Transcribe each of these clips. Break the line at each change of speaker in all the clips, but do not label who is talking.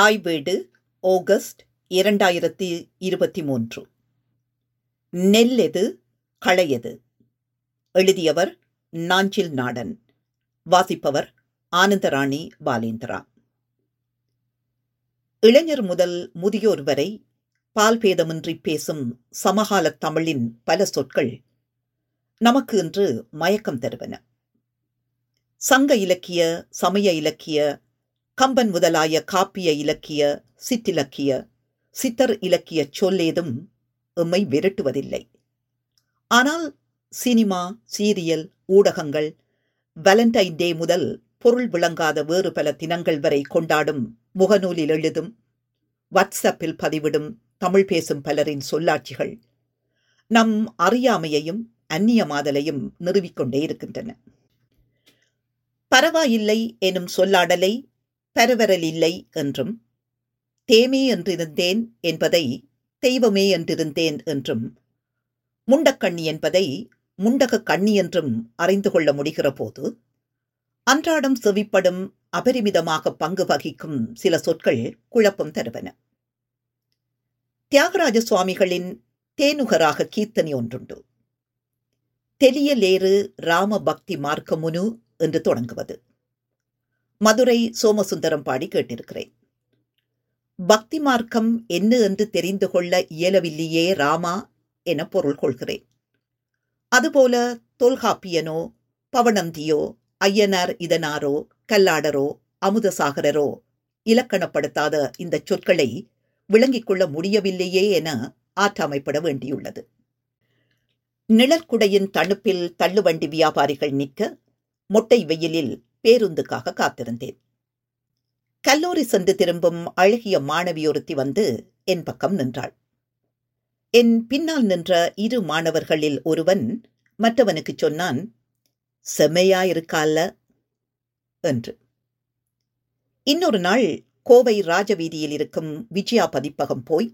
தாய் வீடு ஆகஸ்ட் இரண்டாயிரத்தி இருபத்தி மூன்று நெல் எது களையது. எழுதியவர் நாஞ்சில் நாடன். வாசிப்பவர் ஆனந்தராணி பாலேந்திரா. இளைஞர் முதல் முதியோர் வரை பால்பேதமின்றி பேசும் சமகால தமிழின் பல சொற்கள் நமக்கு இன்று மயக்கம் தருவன. சங்க இலக்கிய சமய இலக்கிய கம்பன் முதலாய காப்பிய இலக்கிய சிற்றிலக்கிய சித்தர் இலக்கிய சொல்லேதும் எம்மை விரட்டுவதில்லை. ஆனால் சினிமா சீரியல் ஊடகங்கள் வேலண்டைன் டே முதல் பொருள் விளங்காத வேறு பல தினங்கள் வரை கொண்டாடும் முகநூலில் எழுதும் வாட்ஸ்அப்பில் பதிவிடும் தமிழ் பேசும் பலரின் சொல்லாட்சிகள் நம் அறியாமையையும் அந்நியமாதலையும் நிறுவிக்கொண்டே இருக்கின்றன. பரவாயில்லை எனும் சொல்லாடலை பரவரல் இல்லை என்றும் தேமே என்றிருந்தேன் என்பதை தெய்வமே என்றிருந்தேன் என்றும் முண்டக்கண்ணி என்பதை முண்டக கண்ணி என்றும் அறிந்து கொள்ள முடிகிற போது அன்றாடம் செவிப்படும் அபரிமிதமாக பங்கு வகிக்கும் சில சொற்கள் குழப்பம் தருவன. தியாகராஜ சுவாமிகளின் தேனுகராக கீர்த்தனை ஒன்றுண்டு. தெலியலேறு ராம பக்தி மார்க்கமுனு என்று தொடங்குவது. மதுரை சோமசுந்தரம் பாடி கேட்டிருக்கிறேன். பக்தி மார்க்கம் என்ன என்று தெரிந்து கொள்ள இயலவில்லையே ராமா என பொருள் கொள்கிறேன். அதுபோல தொல்காப்பியனோ பவனந்தியோ ஐயனார் இதனாரோ கல்லாடரோ அமுதசாகரரோ இலக்கணப்படுத்தாத இந்த சொற்களை விளங்கிக் கொள்ள முடியவில்லையே என ஆற்றாமைப்பட வேண்டியுள்ளது. நிழற்குடையின் தணுப்பில் தள்ளுவண்டி வியாபாரிகள் நிற்க மொட்டை வெயிலில் பேருந்துக்காக காத்திருந்தேன். கல்லூரி சென்று திரும்பும் அழகிய மாணவி ஒருத்தி வந்து என் பக்கம் நின்றாள். என் பின்னால் நின்ற இரு மாணவர்களில் ஒருவன் மற்றவனுக்கு சொன்னான் செமையா இருக்கால என்று. இன்னொரு நாள் கோவை ராஜவீதியில் இருக்கும் விஜயா பதிப்பகம் போய்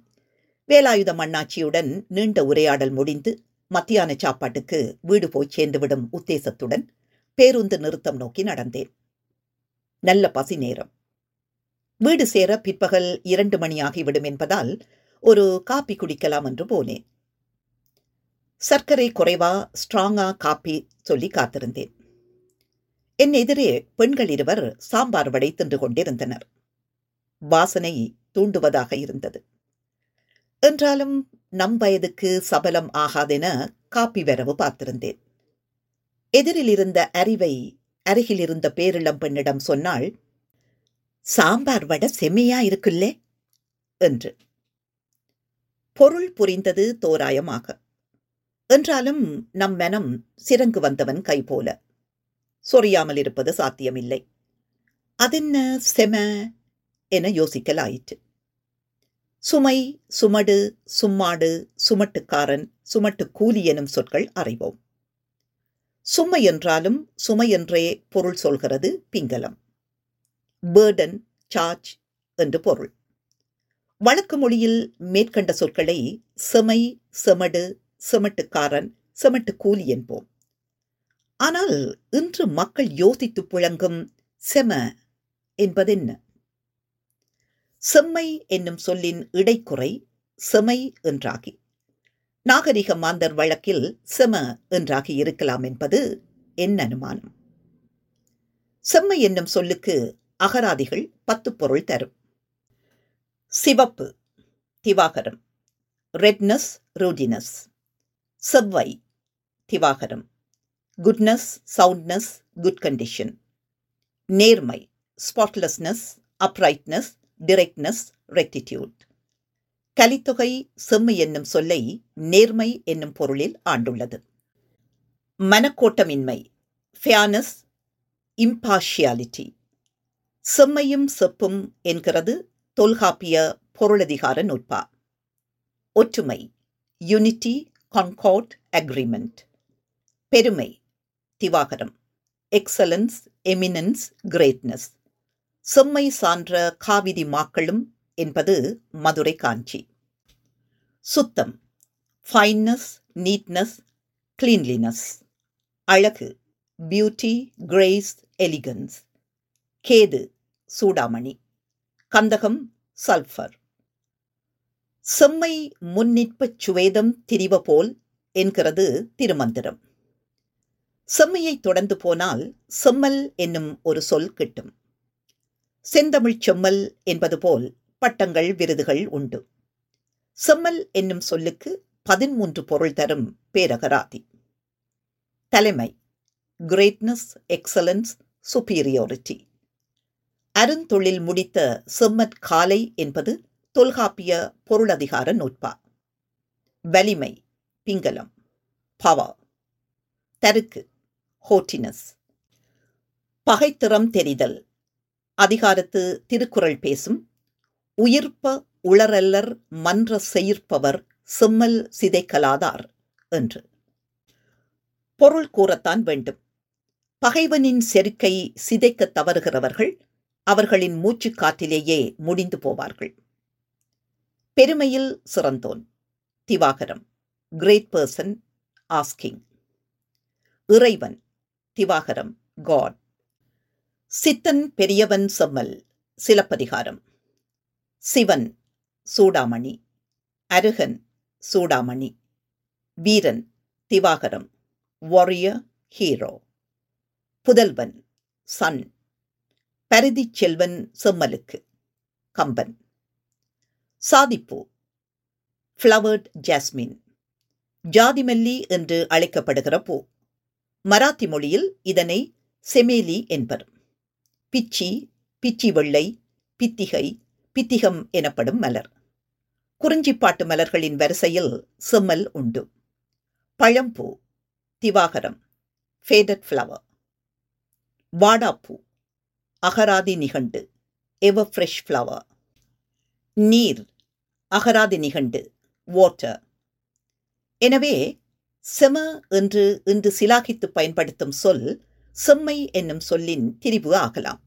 வேலாயுத மண்ணாச்சியுடன் நீண்ட உரையாடல் முடிந்து மத்தியான சாப்பாட்டுக்கு வீடு போய் சேர்ந்துவிடும் உத்தேசத்துடன் பேருந்து நிறுத்தம் நோக்கி நடந்தேன். நல்ல பசி நேரம். வீடு சேர பிற்பகல் இரண்டு மணி ஆகிவிடும் என்பதால் ஒரு காப்பி குடிக்கலாம் என்று போனேன். சர்க்கரை குறைவா ஸ்ட்ராங்கா காப்பி சொல்லி காத்திருந்தேன். என் எதிரே பெண்கள் இருவர் சாம்பார் வடை தின்று கொண்டிருந்தனர். வாசனை தூண்டுவதாக இருந்தது. என்றாலும் நம் வயதுக்கு சபலம் ஆகாதென காப்பி வரவு பார்த்திருந்தேன். எதிரில் இருந்த அறிவை அருகில் இருந்த பேரிளம் பெண்ணிடம் சொன்னாள் சாம்பார் வடை செம்மையா இருக்குல்லே என்று. பொருள் புரிந்தது தோராயமாக. என்றாலும் நம் மனம் சிறங்கு வந்தவன் கை போல. சொறியாமல் இருப்பது சாத்தியமில்லை. அதென்ன செம? என யோசிக்கலாயிற்று சுமை சுமடு சும்மாடு சுமட்டுக்காரன் சுமட்டு கூலி எனும் சொற்கள் அறிவோம் சும்மை என்றாலும் சுமை என்றே பொருள் சொல்கிறது பிங்களம். பேர்டன் சார்ஜ் என்று பொருள். வழக்கு மொழியில் மேற்கண்ட சொற்களை செமை செமடு செமட்டுக்காரன் செமட்டு கூலி என்போம். ஆனால் இன்று மக்கள் யோசித்து புழங்கும் செம என்பதென்ன? செம்மை என்னும் சொல்லின் இடைக்குறை செமை என்றாகி நாகரிக மாந்தர் வழக்கில் செம என்றாகி இருக்கலாம் என்பது என் அனுமானம். செம்மை என்னும் சொல்லுக்கு அகராதிகள் பத்து பொருள் தரும். சிவப்பு Divakaram. Redness ruddiness செவ்வை Divakaram. Goodness soundness good condition நேர்மை ஸ்பாட்லெஸ்னஸ் அப்ரைட்னஸ் டிரெக்ட்னஸ் ரெக்டிடியூட் கலித்தொகை செம்மை என்னும் சொல்லை நேர்மை என்னும் பொருளில் ஆண்டுள்ளது. மனக்கோட்டமின்மை ஃபேனஸ் இம்பார்ஷியாலிட்டி செம்மையும் செப்பும் என்கிறது தொல்காப்பிய பொருளதிகார நூற்பா. ஒற்றுமை யூனிட்டி கான்கார்ட் அக்ரிமெண்ட் பெருமை திவாகரம். எக்ஸலன்ஸ் எமினன்ஸ் கிரேட்னஸ் செம்மை சான்ற காவிரி மாக்களும் என்பது மதுரை காஞ்சி. சுத்தம். ஃபைன்னஸ் நீட்னஸ் கிளீன்லினஸ் அழகு. Beauty grace elegance Ketu. Chudamani. கந்தகம். சல்ஃபர் செம்மை முன்னிற்பச் சுவேதம் திரிவ போல் என்கிறது திருமந்திரம். செம்மையை தொடர்ந்து போனால் செம்மல் என்னும் ஒரு சொல் கிட்டும். செந்தமிழ்ச் செம்மல் என்பது போல் பட்டங்கள் விருதுகள் உண்டு. செம்மல் என்னும் சொல்லுக்கு பதிமூன்று பொருள் தரும் பேரகராதி. தலைமை கிரேட்னஸ் எக்ஸலன்ஸ் சுப்பீரியோரிட்டி அருந்தொழில் முடித்த செம்மற் காலை என்பது தொல்காப்பிய பொருளதிகார நூற்பா வலிமை பிங்களம். பவா. தருக்கு ஹோட்டினஸ் பகைத்திறம் தெரிதல். அதிகாரத்து திருக்குறள் பேசும் உயிர்ப்ப உளரல்லர் மன்ற செயிர்ப்பவர் செம்மல் சிதைக்கலாதார் என்று. பொருள் கூறத்தான் வேண்டும். பகைவனின் செருக்கை சிதைக்க தவறுகிறவர்கள் அவர்களின் மூச்சு காற்றிலேயே முடிந்து போவார்கள். பெருமையில் சிறந்தோன். திவாகரம். கிரேட் பர்சன் ஆஸ்கிங் இறைவன். திவாகரம். காட் சித்தன் பெரியவன் செம்மல். சிலப்பதிகாரம். சிவன் சூடாமணி. அருகன் சூடாமணி. வீரன் திவாகரம். வாரியர் ஹீரோ புதல்வன் சன். பரிதிச் செல்வன் செம்மலுக்கு. கம்பன். சாதிப்பூ. ஃப்ளவர்ட் ஜாஸ்மின் ஜாதிமல்லி என்று அழைக்கப்படுகிற பூ. மராத்தி மொழியில் இதனை செமேலி என்பர். பிச்சி பிச்சி வெள்ளை பித்திகை பித்திகம் எனப்படும் மலர். குறிஞ்சிப்பாட்டு மலர்களின் வரிசையில் செம்மல் உண்டு. பழம்பூ திவாகரம் ஃபேடட் ஃப்ளவர் வாடாப்பூ அகராதி நிகண்டு எவர் ஃப்ரெஷ் ஃப்ளவர் நீர் அகராதி நிகண்டு வாட்டர் எனவே செம என்று இன்று சிலாகித்து பயன்படுத்தும் சொல் செம்மை என்னும் சொல்லின் திரிவு ஆகலாம்.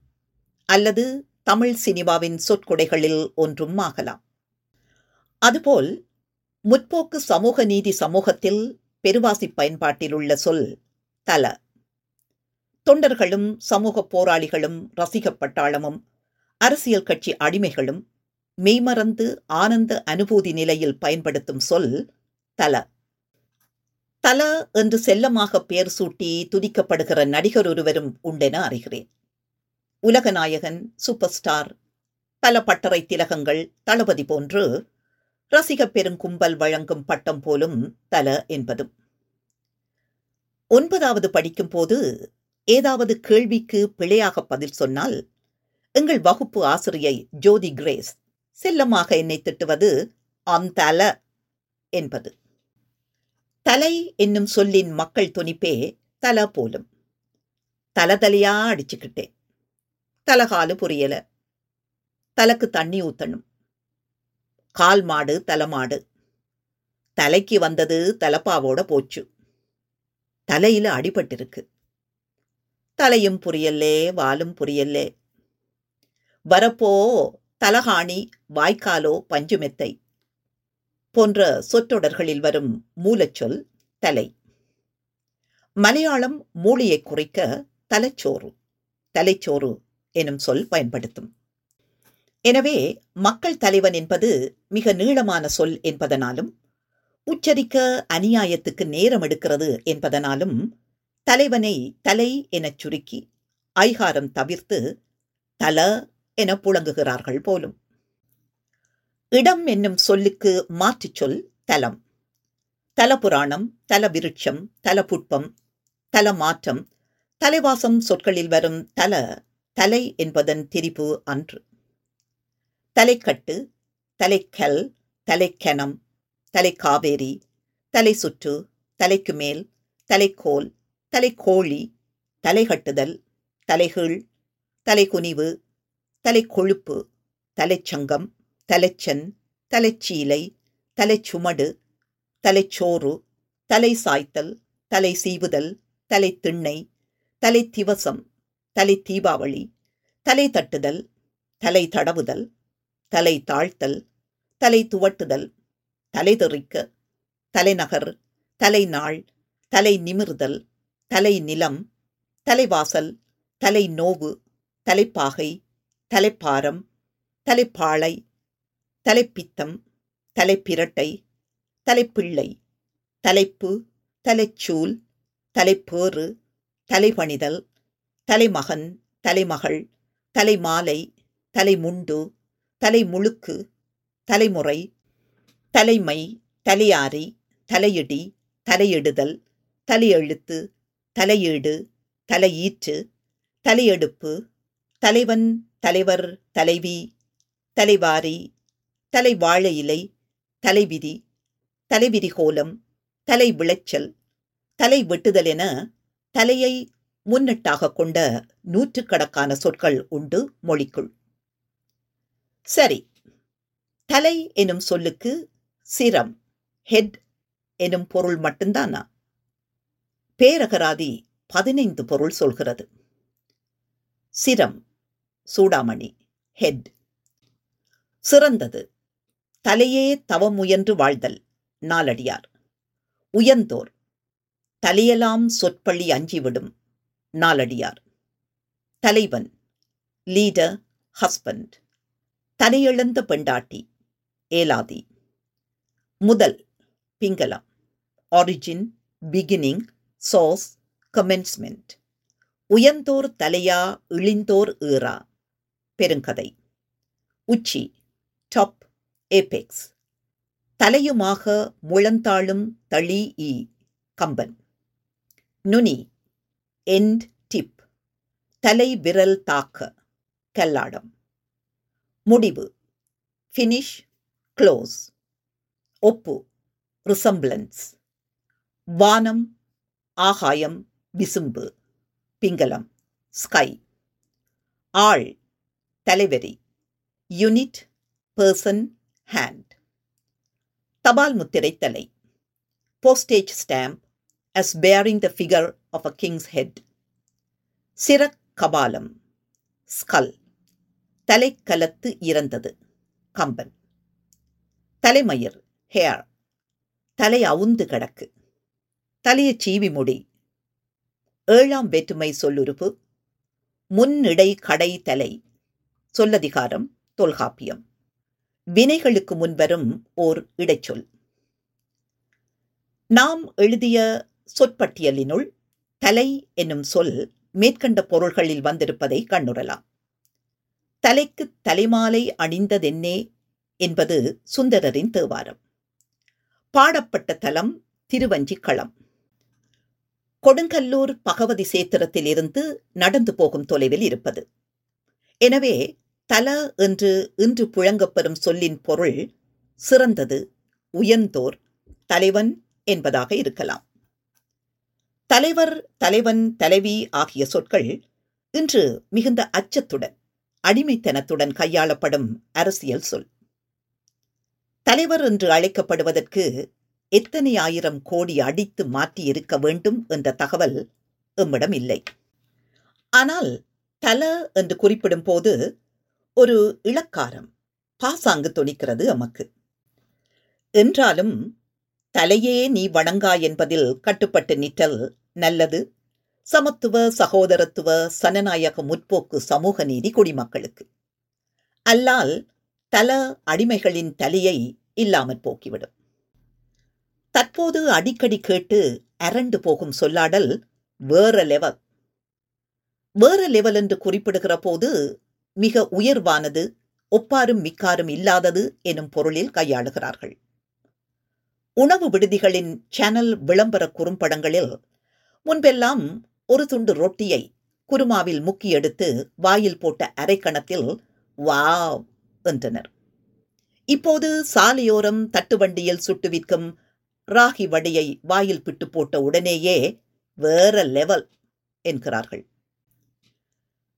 அல்லது தமிழ் சினிமாவின் சொற்கொடைகளில் ஒன்றும் ஆகலாம் அதுபோல் முற்போக்கு சமூக நீதி சமூகத்தில் பெருவாசி பயன்பாட்டில் உள்ள சொல் தல. தொண்டர்களும் சமூக போராளிகளும் ரசிக பட்டாளமும் அரசியல் கட்சி அடிமைகளும் மெய்மறந்து ஆனந்த அனுபூதி நிலையில் பயன்படுத்தும் சொல் தல. தல என்று செல்லமாக பெயர் சூட்டி துதிக்கப்படுகிற நடிகர் ஒருவரும் உண்டென அறிகிறேன். உலகநாயகன் சூப்பர் ஸ்டார் பல பட்டறை திலகங்கள் தளபதி போன்று ரசிக பெருங்கும்பல் வழங்கும் பட்டம் போலும் தல என்பதும். ஒன்பதாவது படிக்கும் போது ஏதாவது கேள்விக்கு பிழையாக பதில் சொன்னால் எங்கள் வகுப்பு ஆசிரியை ஜோதி கிரேஸ் செல்லமாக என்னை திட்டுவது அந்தல என்பது. தலை என்னும் சொல்லின் மக்கள் துணிப்பே தல போலும். தலதலையா அடிச்சுக்கிட்டேன். தலகாலு புரியல. தலைக்கு தண்ணி ஊத்தணும். கால் மாடு தலைமாடு தலைக்கு வந்தது தலப்பாவோட போச்சு. தலையில அடிபட்டிருக்கு. தலையும் புரியல்லே வாலும் புரியல்லே. வரப்போ தலகாணி வாய்க்காலோ பஞ்சுமெத்தை போன்ற சொற்றொடர்களில் வரும் மூலச்சொல் தலை. மலையாளம் மூளையை குறிக்க தலைச்சோறு தலைச்சோறு. எனும் சொல் பயன்படுத்தும். எனவே மக்கள் தலைவன் என்பது மிக நீளமான சொல் என்பதனாலும் உச்சரிக்க அநியாயத்துக்கு நேரம் எடுக்கிறது என்பதனாலும் தலைவனை தலை எனச் சுருக்கி ஐகாரம் தவிர்த்து தல என புழங்குகிறார்கள் போலும். இடம் என்னும் சொல்லுக்கு மாற்றுச் சொல் தலம். தலபுராணம் தலவிருட்சம் தலபுட்பம் தலமாற்றம் தலைவாசம் சொற்களில் வரும் தல தலை என்பதன் திரிபு அன்று. தலைக்கட்டு தலைக்கல் தலைக்கணம் தலைக்காவேரி தலை சுற்று தலைக்கு மேல் தலைக்கோல் தலைக்கோழி தலைகட்டுதல் தலைகீழ் தலைகுனிவு தலைக்கொழுப்பு தலைச்சங்கம் தலைச்சன் தலைச்சீலை தலைச்சுமடு தலைச்சோறு தலை சாய்த்தல் தலை சீவுதல் தலை திண்ணை தலை திவசம் தலை தீபாவளி தலை தட்டுதல் தலை தடவுதல் தலை தாழ்த்தல் தலை துவட்டுதல் தலை தெறிக்க தலைநகர் தலைநாள் தலை நிமிர்தல் தலை நிலம் தலைவாசல் தலை நோவு தலைப்பாகை தலைப்பாரம் தலைப்பாளை தலைப்பித்தம் தலைப்பிரட்டை தலைப்பிள்ளை தலைப்பு தலைச்சூல் தலைப்பேறு தலைபணிதல் தலைமகன் தலைமகள் தலைமாலை தலைமுண்டு தலைமுழுக்கு தலைமுறை தலைமை தலையாரி தலையிடி தலையிடுதல் தலையெழுத்து தலையீடு தலையீற்று தலையெடுப்பு தலைவன் தலைவர் தலைவி தலைவாரி தலைவாழ இலை தலைவிதி தலைவிதி கோலம் தலை விளைச்சல் தலை வெட்டுதல் என தலையை முன்னிட்டாக கொண்ட நூற்றுக்கணக்கான சொற்கள் உண்டு மொழிக்குள். சரி தலை எனும் சொல்லுக்கு சிரம் ஹெட் எனும் பொருள் மட்டும்தானா? பேரகராதி பதினைந்து பொருள் சொல்கிறது. சிரம் சூடாமணி ஹெட். சிறந்தது தலையே தவம் முயன்று வாழ்தல் நாலடியார் உயர்ந்தோர் தலையெல்லாம் சொற்பள்ளி அஞ்சிவிடும் நாலடியார் தலைவன் லீடர் ஹஸ்பண்ட் தலையெழுந்த பெண்டாட்டி ஏலாதி. முதல் Pingalam origin beginning source commencement உயர்ந்தோர் தலையா இழிந்தோர் ஈரா பெருங்கதை. உச்சி டாப் ஏபெக்ஸ் தலையுமாக முழந்தாளும் தளி ஈ. கம்பன். நுனி எண்ட் டிப் தலை விரல் தாக்க. கல்லாடம். முடிவு. ஃபினிஷ் க்ளோஸ் ஒப்பு. ரிசம்பிளன்ஸ் வானம் ஆகாயம் விசும்பு. பிங்களம் ஸ்கை ஆள் தலைவரி. யூனிட் பர்சன் ஹேண்ட் தபால் முத்திரை தலை. Postage stamp as bearing the figure of a king's head. சிறக் கபாலம் ஸ்கல் தலைக்கலத்து இறந்தது கம்பன். தலைமயிர் ஹேர் தலை அவுந்து கிடக்கு. தலையை சீவி முடி ஏழாம் வேற்றுமை சொல்லுறுப்பு முன்னிடை கடை தலை சொல்லதிகாரம் தொல்காப்பியம். வினைகளுக்கு முன்வரும் ஓர் இடைச்சொல். நாம் எழுதிய சொற்பட்டியலினுள் தலை என்னும் சொல் மேற்கண்ட பொருள்களில் வந்திருப்பதை கண்ணுறலாம். தலைக்கு தலைமாலை அணிந்ததென்னே என்பது சுந்தரரின் தேவாரம். பாடப்பட்ட தலம் திருவஞ்சிக்களம் கொடுங்கல்லூர் பகவதி சேத்திரத்தில் இருந்து நடந்து போகும் தொலைவில் இருப்பது. எனவே தல என்று இன்று புழங்கப்பெறும் சொல்லின் பொருள் சிறந்தது உயர்ந்தோர் தலைவன் என்பதாக இருக்கலாம். தலைவர் தலைவன் தலைவி ஆகிய சொற்கள் இன்று மிகுந்த அச்சத்துடன் அடிமைத்தனத்துடன் கையாளப்படும் அரசியல் சொல். தலைவர் என்று அழைக்கப்படுவதற்கு எத்தனை ஆயிரம் கோடி அடித்து மாற்றி இருக்க வேண்டும் என்ற தகவல் எம்மிடம் இல்லை. ஆனால் தல என்று குறிப்பிடும் போது ஒரு இளக்காரம் பாசாங்கு துணிக்கிறது எமக்கு. என்றாலும் தலையே நீ வணங்கா என்பதில் கட்டுப்பட்டு நிற்றல் நல்லது. சமத்துவ சகோதரத்துவ சனநாயக முற்போக்கு சமூக நீதி குடிமக்களுக்கு. அல்லால் தல அடிமைகளின் தலையை இல்லாமற் போக்கிவிடும். தற்போது அடிக்கடி கேட்டு அரண்டு போகும் சொல்லாடல் வேற லெவல் வேற லெவல் என்று குறிப்பிடுகிற போது மிக உயர்வானது ஒப்பாரும் மிக்காரும் இல்லாதது எனும் பொருளில் கையாளுகிறார்கள். உணவு விடுதிகளின் சேனல் விளம்பர குறும்படங்களில் முன்பெல்லாம் ஒரு துண்டு ரொட்டியை குருமாவில் முக்கி எடுத்து வாயில் போட்ட அரைக்கணத்தில் வாவ் என்றனர். இப்போது சாலையோரம் தட்டுவண்டியில் சுட்டு விற்கும் ராகி வடையை வாயில் பிட்டு போட்ட உடனேயே வேற லெவல் என்கிறார்கள்.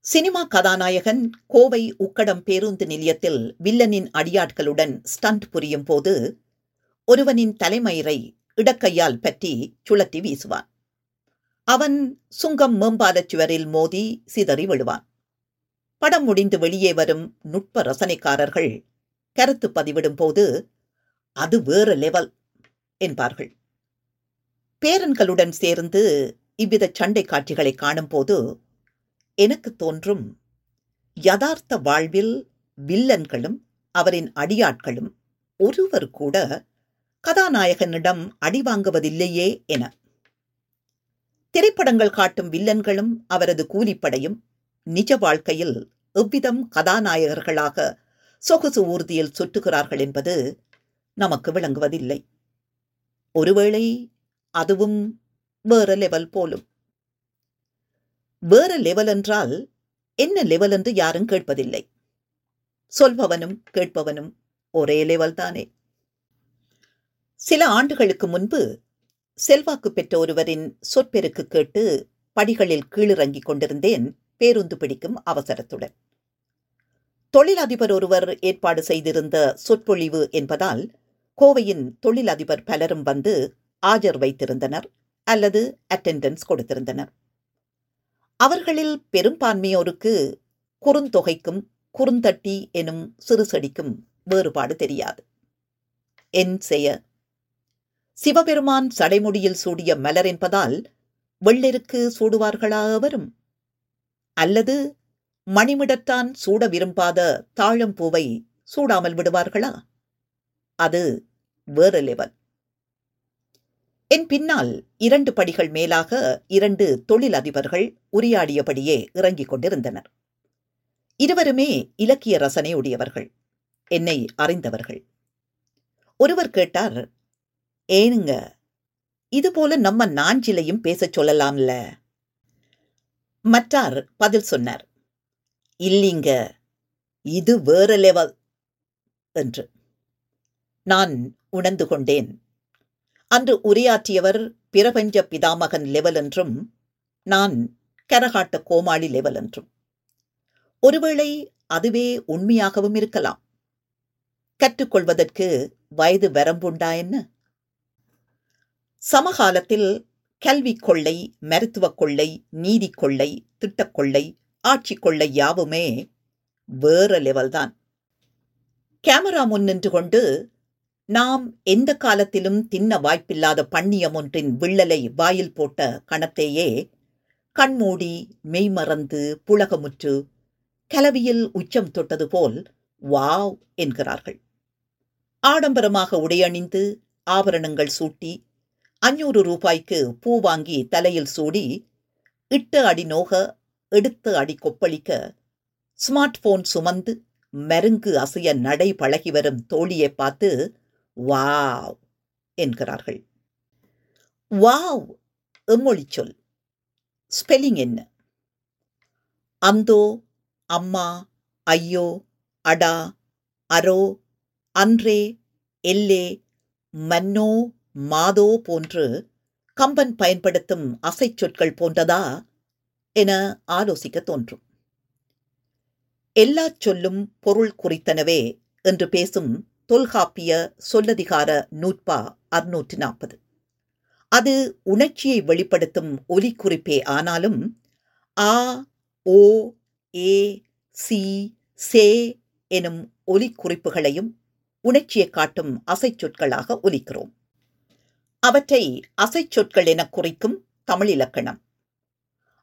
சினிமா கதாநாயகன் கோவை உக்கடம் பேருந்து நிலையத்தில் வில்லனின் அடியாட்களுடன் ஸ்டண்ட் புரியும் போது ஒருவனின் தலைமயிரை இடக்கையால் பற்றி சுழற்றி வீசுவான். அவன் சுங்கம் மேம்பாலச் சுவரில் மோதி சிதறி விழுவான். படம் முடிந்து வெளியே வரும் நுட்ப ரசனைக்காரர்கள் கருத்து பதிவிடும் போது அது வேறு லெவல் என்பார்கள். பேரன்களுடன் சேர்ந்து இவ்வித சண்டை காட்சிகளை காணும்போது எனக்கு தோன்றும் யதார்த்த வாழ்வில் வில்லன்களும் அவரின் அடியாட்களும் ஒருவர் கூட கதாநாயகனிடம் அடி வாங்குவதில்லையே என. திரைப்படங்கள் காட்டும் வில்லன்களும் அவரது கூலிப்படையும் நிஜ வாழ்க்கையில் எவ்விதம் கதாநாயகர்களாக சொகுசு ஊர்தியில் சுற்றுகிறார்கள் என்பது நமக்கு விளங்குவதில்லை. ஒருவேளை அதுவும் வேற லெவல் போலும். வேற லெவல் என்றால் என்ன லெவல் என்று யாரும் கேட்பதில்லை. சொல்பவனும் கேட்பவனும் ஒரே லெவல் தானே. சில ஆண்டுகளுக்கு முன்பு செல்வாக்கு பெற்ற ஒருவரின் சொற்பெருக்கு கேட்டு படிகளில் கீழிறங்கிக் கொண்டிருந்தேன் பேருந்து பிடிக்கும் அவசரத்துடன். தொழிலதிபர் ஒருவர் ஏற்பாடு செய்திருந்த சொற்பொழிவு என்பதால் கோவையின் தொழிலதிபர் பலரும் வந்து ஆஜர் வைத்திருந்தனர் அல்லது அட்டெண்டன்ஸ் கொடுத்திருந்தனர். அவர்களில் பெரும்பான்மையோருக்கு குறுந்தொகைக்கும் குறுந்தட்டி எனும் சிறு செடிக்கும் வேறுபாடு தெரியாது. என் செய்ய சிவபெருமான் சடைமுடியில் சூடிய மலர் என்பதால் வெள்ளெருக்கு சூடுவார்களா அவரும்? அல்லது மணிமிடத்தான் சூட விரும்பாத தாழம்பூவை சூடாமல் விடுவார்களா? அது வேறு லெவல் என் பின்னால் இரண்டு படிகள் மேலாக இரண்டு தொழிலதிபர்கள் உரையாடியபடியே இறங்கிக் கொண்டிருந்தனர். இருவருமே இலக்கிய ரசனை உடையவர்கள். என்னை அறிந்தவர்கள். ஒருவர் கேட்டார் ஏனுங்க இதுபோல நம்ம நாஞ்சிலையும் பேசச் சொல்லலாம்ல? மற்றார் பதில் சொன்னார் இல்லைங்க இது வேற லெவல் என்று. நான் உணர்ந்து கொண்டேன் அன்று உரையாற்றியவர் பிரபஞ்ச பிதாமகன் லெவல் என்றும் நான் கரகாட்ட கோமாளி லெவல் என்றும். ஒருவேளை அதுவே உண்மையாகவும் இருக்கலாம். கற்றுக்கொள்வதற்கு வயது வரம்புண்டா என்ன? சமகாலத்தில் கல்வி கொள்ளை மருத்துவ கொள்ளை நீதி கொள்ளை திட்டக் கொள்ளை ஆட்சி கொள்ளை யாவுமே வேற லெவல்தான் கேமரா முன் நின்று கொண்டு நாம் எந்த காலத்திலும் தின்ன வாய்ப்பில்லாத பண்ணியம் ஒன்றின் விள்ளலை வாயில் போட்ட கணத்தையே கண்மூடி மெய்மறந்து புலகமுற்று கலவியில் உச்சம் தொட்டது போல் வாவ் என்கிறார்கள். ஆடம்பரமாக உடையணிந்து ஆபரணங்கள் சூட்டி அஞ்சூறு ரூபாய்க்கு பூ வாங்கி தலையில் சூடி இட்ட அடி நோக எடுத்த அடி கொப்பளிக்க ஸ்மார்ட் போன் சுமந்து மெருங்கு அசைய நடை பழகி வரும் தோழியை பார்த்து வாவ்! என்கிறார்கள். வாவ்! எம்மொழி சொல். ஸ்பெல்லிங் என்ன? அந்தோ அம்மா ஐயோ அடா அரோ அன்றே எல்லே மன்னோ மாதோ போன்று கம்பன் பயன்படுத்தும் அசைச்சொற்கள் போன்றதா என ஆலோசிக்க தோன்றும். எல்லா சொல்லும் பொருள் குறித்தனவே என்று பேசும் தொல்காப்பிய சொல்லதிகார நூற்பா அறுநூற்று நாற்பது. அது உணர்ச்சியை வெளிப்படுத்தும் ஒலி குறிப்பே ஆனாலும் ஆ ஓ ஏ சி சே எனும் ஒலி குறிப்புகளையும் உணர்ச்சியை காட்டும் அசைச்சொற்களாக ஒலிக்கிறோம். அவற்றை அசைச்சொற்கள் என குறிக்கும் தமிழ் இலக்கணம்.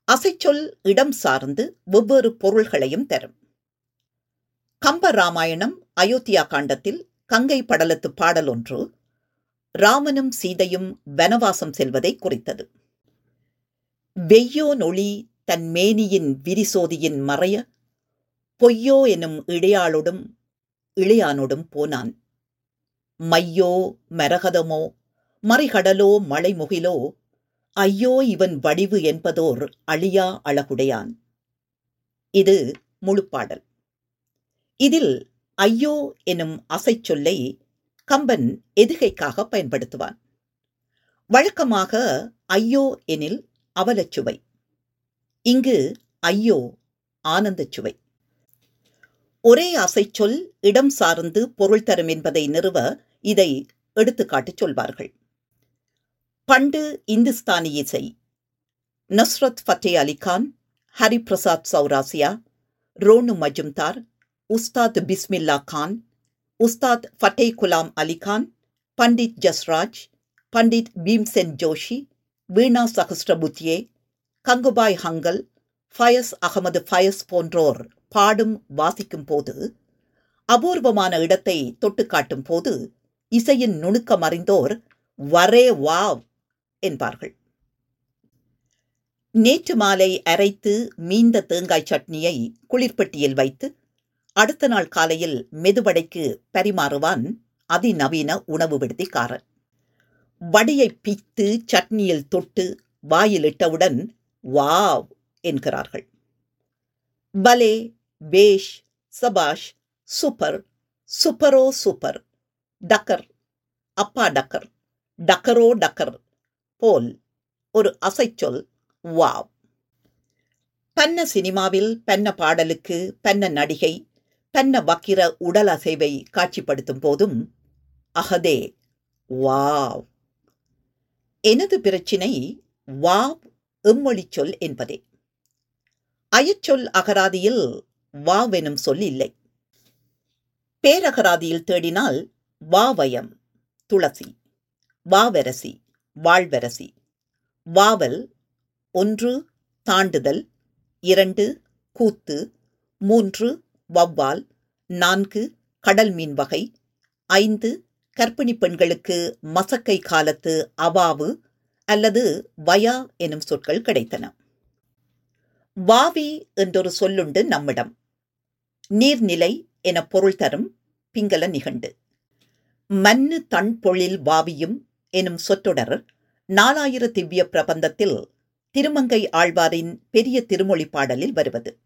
அசைச்சொல் இடம் சார்ந்து வெவ்வேறு பொருள்களையும் தரும். கம்ப ராமாயணம் அயோத்தியா காண்டத்தில் கங்கை படலத்து பாடல் ஒன்று ராமனும் சீதையும் வனவாசம் செல்வதை குறித்தது. வெய்யோ நொழி தன் மேனியின் விரிசோதியின் மறைய பொய்யோ எனும் இடையாளோடும் இளையானோடும் போனான். மையோ மரகதமோ மறைகடலோ மலைமுகிலோ ஐயோ இவன் வடிவு என்பதோர் அழியா அழகுடையான். இது முழுப்பாடல். இதில் ஐயோ எனும் அசைச்சொல்லை கம்பன் எதுகைக்காக பயன்படுத்துவான்? வழக்கமாக ஐயோ எனில் அவலச்சுவை. இங்கு ஐயோ ஆனந்தச் சுவை ஒரே அசைச்சொல் இடம் சார்ந்து பொருள் தரும் என்பதை நிறுவ இதை எடுத்துக்காட்டிச் சொல்வார்கள். பண்டு இந்துஸ்தானி இசை நஸ்ரத் ஃபத்தே அலிகான் ஹரிபிரசாத் சௌராசியா ரோனு மஜும்தார் உஸ்தாத் பிஸ்மில்லா கான் உஸ்தாத் ஃபட்டே குலாம் அலிகான் பண்டித் ஜஸ்ராஜ் பண்டித் பீம்சென் ஜோஷி வீணா சஹஸ்ரபுத்தியே கங்குபாய் ஹங்கல் ஃபயஸ் அகமது ஃபயஸ் போன்றோர் பாடும் வாசிக்கும் போது அபூர்வமான இடத்தை தொட்டு காட்டும் போது இசையின் நுணுக்கம் அறிந்தோர் வரே வாவ் என்பார்கள். நேற்று மாலை அரைத்து மீந்த தேங்காய் சட்னியை குளிர்பெட்டியில் வைத்து அடுத்த நாள் காலையில் மெதுவடைக்கு பரிமாறுவான் அதிநவீன உணவு விடுதிக்காரன் வடையை பித்து சட்னியில் தொட்டு வாயில் இட்டவுடன் வாவ் என்கிறார்கள். பலே பேஷ் சபாஷ் சூப்பர் சூப்பரோ சூப்பர் டக்கர் அப்பா டக்கர் டக்கரோ டக்கர் போல் ஒரு அசைச்சொல் வாவ். பன்ன சினிமாவில் பன்ன பாடலுக்கு பன்ன நடிகை பன்ன வக்கிர உடல் அசைவை காட்சிப்படுத்தும் போதும் அகதே வாவ். எனது பிரச்சினை வாவ் எம்மொழி சொல் என்பதே. அயச்சொல் அகராதியில் வாவெனும் சொல் இல்லை. பேரகராதியில் தேடினால் வாவயம் துளசி வாவரசி வாழ்வரசி. வாவல் ஒன்று தாண்டுதல் இரண்டு கூத்து மூன்று வவ்வால் நான்கு கடல் மீன் வகை ஐந்து கர்ப்பிணி பெண்களுக்கு மசக்கை காலத்து அவாவு அல்லது வயா எனும் சொற்கள் கிடைத்தன. வாவி என்றொரு சொல்லுண்டு நம்மிடம். நீர்நிலை என பொருள் தரும் பிங்கல நிகண்டு. மன்னு தன் பொழில் வாவியும் எனும் சொற்றொடர் நாலாயிர திவ்ய பிரபந்தத்தில் திருமங்கை ஆழ்வாரின் பெரிய திருமொழி பாடலில் வருவது.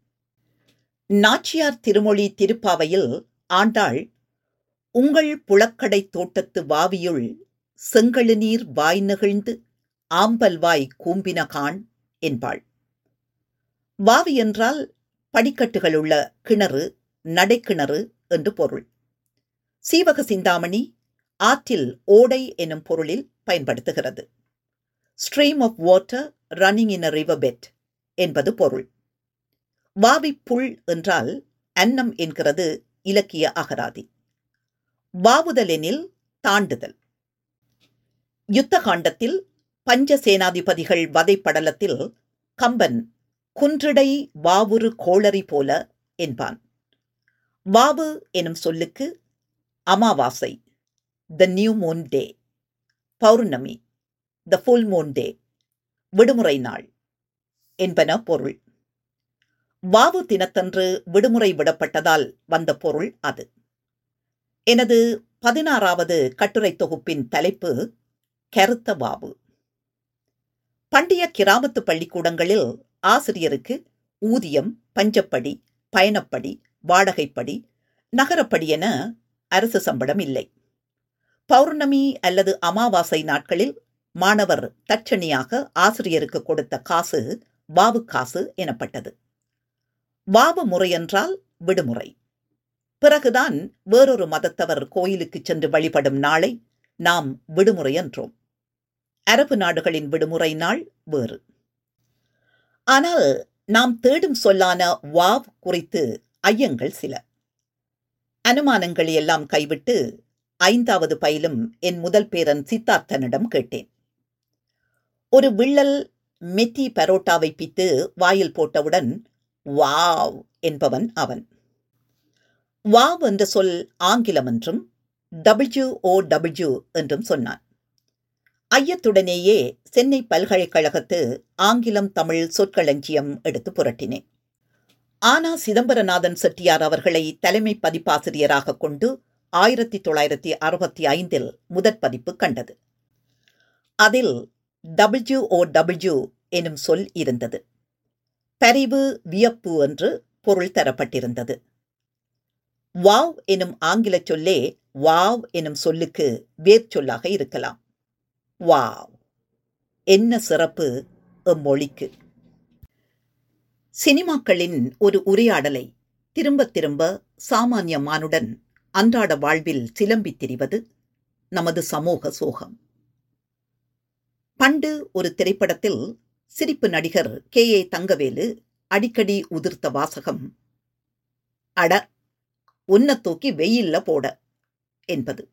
நாச்சியார் திருமொழி திருப்பாவையில் ஆண்டாள் உங்கள் புழக்கடை தோட்டத்து வாவியுள் செங்கழுநீர் வாய் நெகிழ்ந்து ஆம்பல்வாய் கூம்பினகான் என்பாள். வாவி என்றால் படிக்கட்டுகளுள்ள கிணறு நடைக்கிணறு என்று பொருள். சீவக சிந்தாமணி ஆற்றில் ஓடை எனும் பொருளில் பயன்படுத்துகிறது. Stream of water running in a river bed என்பது பொருள். வாவி புல் என்றால் அன்னம் என்கிறது இலக்கிய அகராதி. வாவுதல் எனில் தாண்டுதல். யுத்த காண்டத்தில் பஞ்ச சேனாதிபதிகள் வதைப்படலத்தில் கம்பன் குன்றிடை வாவுரு கோளரி போல என்பான். வாவு எனும் சொல்லுக்கு அமாவாசை. த நியூ மூன் டே பௌர்ணமி. த ஃபுல் மூன் டே விடுமுறை நாள். என்பன பொருள். வாவு தினத்தன்று விடுமுறை விடப்பட்டதால் வந்த பொருள் அது. எனது பதினாறாவது கட்டுரை தொகுப்பின் தலைப்பு கருத்த வாவு. பண்டைய கிராமத்து பள்ளிக்கூடங்களில் ஆசிரியருக்கு ஊதியம் பஞ்சப்படி பயணப்படி வாடகைப்படி நகரப்படி என அரசு சம்பளம் இல்லை. பௌர்ணமி அல்லது அமாவாசை நாட்களில் மாணவர் தட்சணியாக ஆசிரியருக்கு கொடுத்த காசு வாவு காசு எனப்பட்டது. வாவு முறை என்றால் விடுமுறை. பிறகுதான் வேறொரு மதத்தவர் கோயிலுக்கு சென்று வழிபடும் நாளை நாம் விடுமுறை என்றோம். அரபு நாடுகளின் விடுமுறை நாள் வேறு. ஆனால் நாம் தேடும் சொல்லான வாவ் குறித்து ஐயங்கள் சில. அனுமானங்களை எல்லாம் கைவிட்டு ஐந்தாவது பயிலும் என் முதல் பேரன் சித்தார்த்தனிடம் கேட்டேன். ஒரு விள்ளல் மெத்தி பரோட்டாவை பித்து வாயில் போட்டவுடன் வாவ் என்பவன் அவன். வாவ் என்ற சொல் ஆங்கிலம் என்றும் டபிள்யூ ஓ டபிள்யூ என்றும் சொன்னான். ஐயத்துடனேயே சென்னை பல்கலைக்கழகத்து ஆங்கிலம் தமிழ் சொற்களஞ்சியம் எடுத்து புரட்டினேன். ஆனா சிதம்பரநாதன் செட்டியார் அவர்களை தலைமை பதிப்பாசிரியராக கொண்டு ஆயிரத்தி தொள்ளாயிரத்தி அறுபத்தி ஐந்தில் முதற் பதிப்பு கண்டது. அதில் டபிள்யூ ஓ டபிள்யூ எனும் சொல் இருந்தது. பரிவு வியப்பு என்று பொருள் தரப்பட்டிருந்தது. வாவ் எனும் ஆங்கில சொல்லே வாவ் எனும் சொல்லுக்கு வேர்ச்சொல்லாக இருக்கலாம். வாவ். என்ன சிறப்பு எம்மொழிக்கு. சினிமாக்களின் ஒரு உரையாடலை திரும்ப திரும்ப சாமானிய மானுடன் அன்றாட வாழ்வில் சிலம்பித் திரிவது நமது சமூக சோகம். பண்டு ஒரு திரைப்படத்தில் சிரிப்பு நடிகர் கே. ஏ. தங்கவேலு அடிக்கடி உதிர்த்த வாசகம். அட உன்ன தூக்கி வெயில்ல போட என்பது.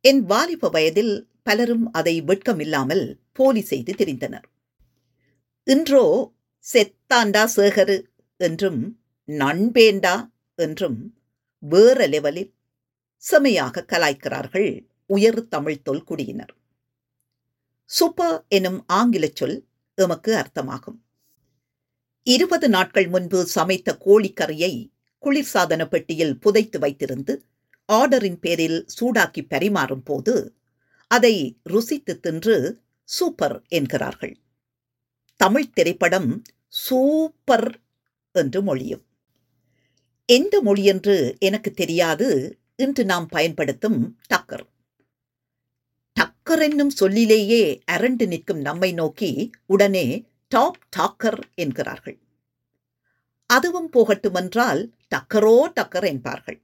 என் வாலிப வயதில் பலரும் அதை வெட்கமில்லாமல் போலி செய்து தெரிந்தனர். இன்றோ செத்தாண்டா சேகரு என்றும் நண்பேண்டா என்றும் வேற லெவலில் செமையாக கலாய்க்கிறார்கள் உயர் தமிழ் தொல்குடியினர் சூப்பர் எனும் ஆங்கில சொல் எமக்கு அர்த்தமாகும். இருபது நாட்கள் முன்பு சமைத்த கோழிக்கறியை குளிர்சாதன பெட்டியில் புதைத்து வைத்திருந்து ஆர்டரின் பேரில் சூடாக்கி பரிமாறும் போது அதை ருசித்து தின்று சூப்பர் என்கிறார்கள். தமிழ் திரைப்படம் சூப்பர் என்று மொழியும். எந்த மொழி என்று எனக்கு தெரியாது இன்று நாம் பயன்படுத்தும் டக்கர். டக்கர் என்னும் சொல்லிலேயே அரண்டு நிற்கும் நம்மை நோக்கி உடனே டாப் டாக்கர் என்கிறார்கள். அதுவும் போகட்டுமென்றால் டக்கரோ டக்கர் என்பார்கள்.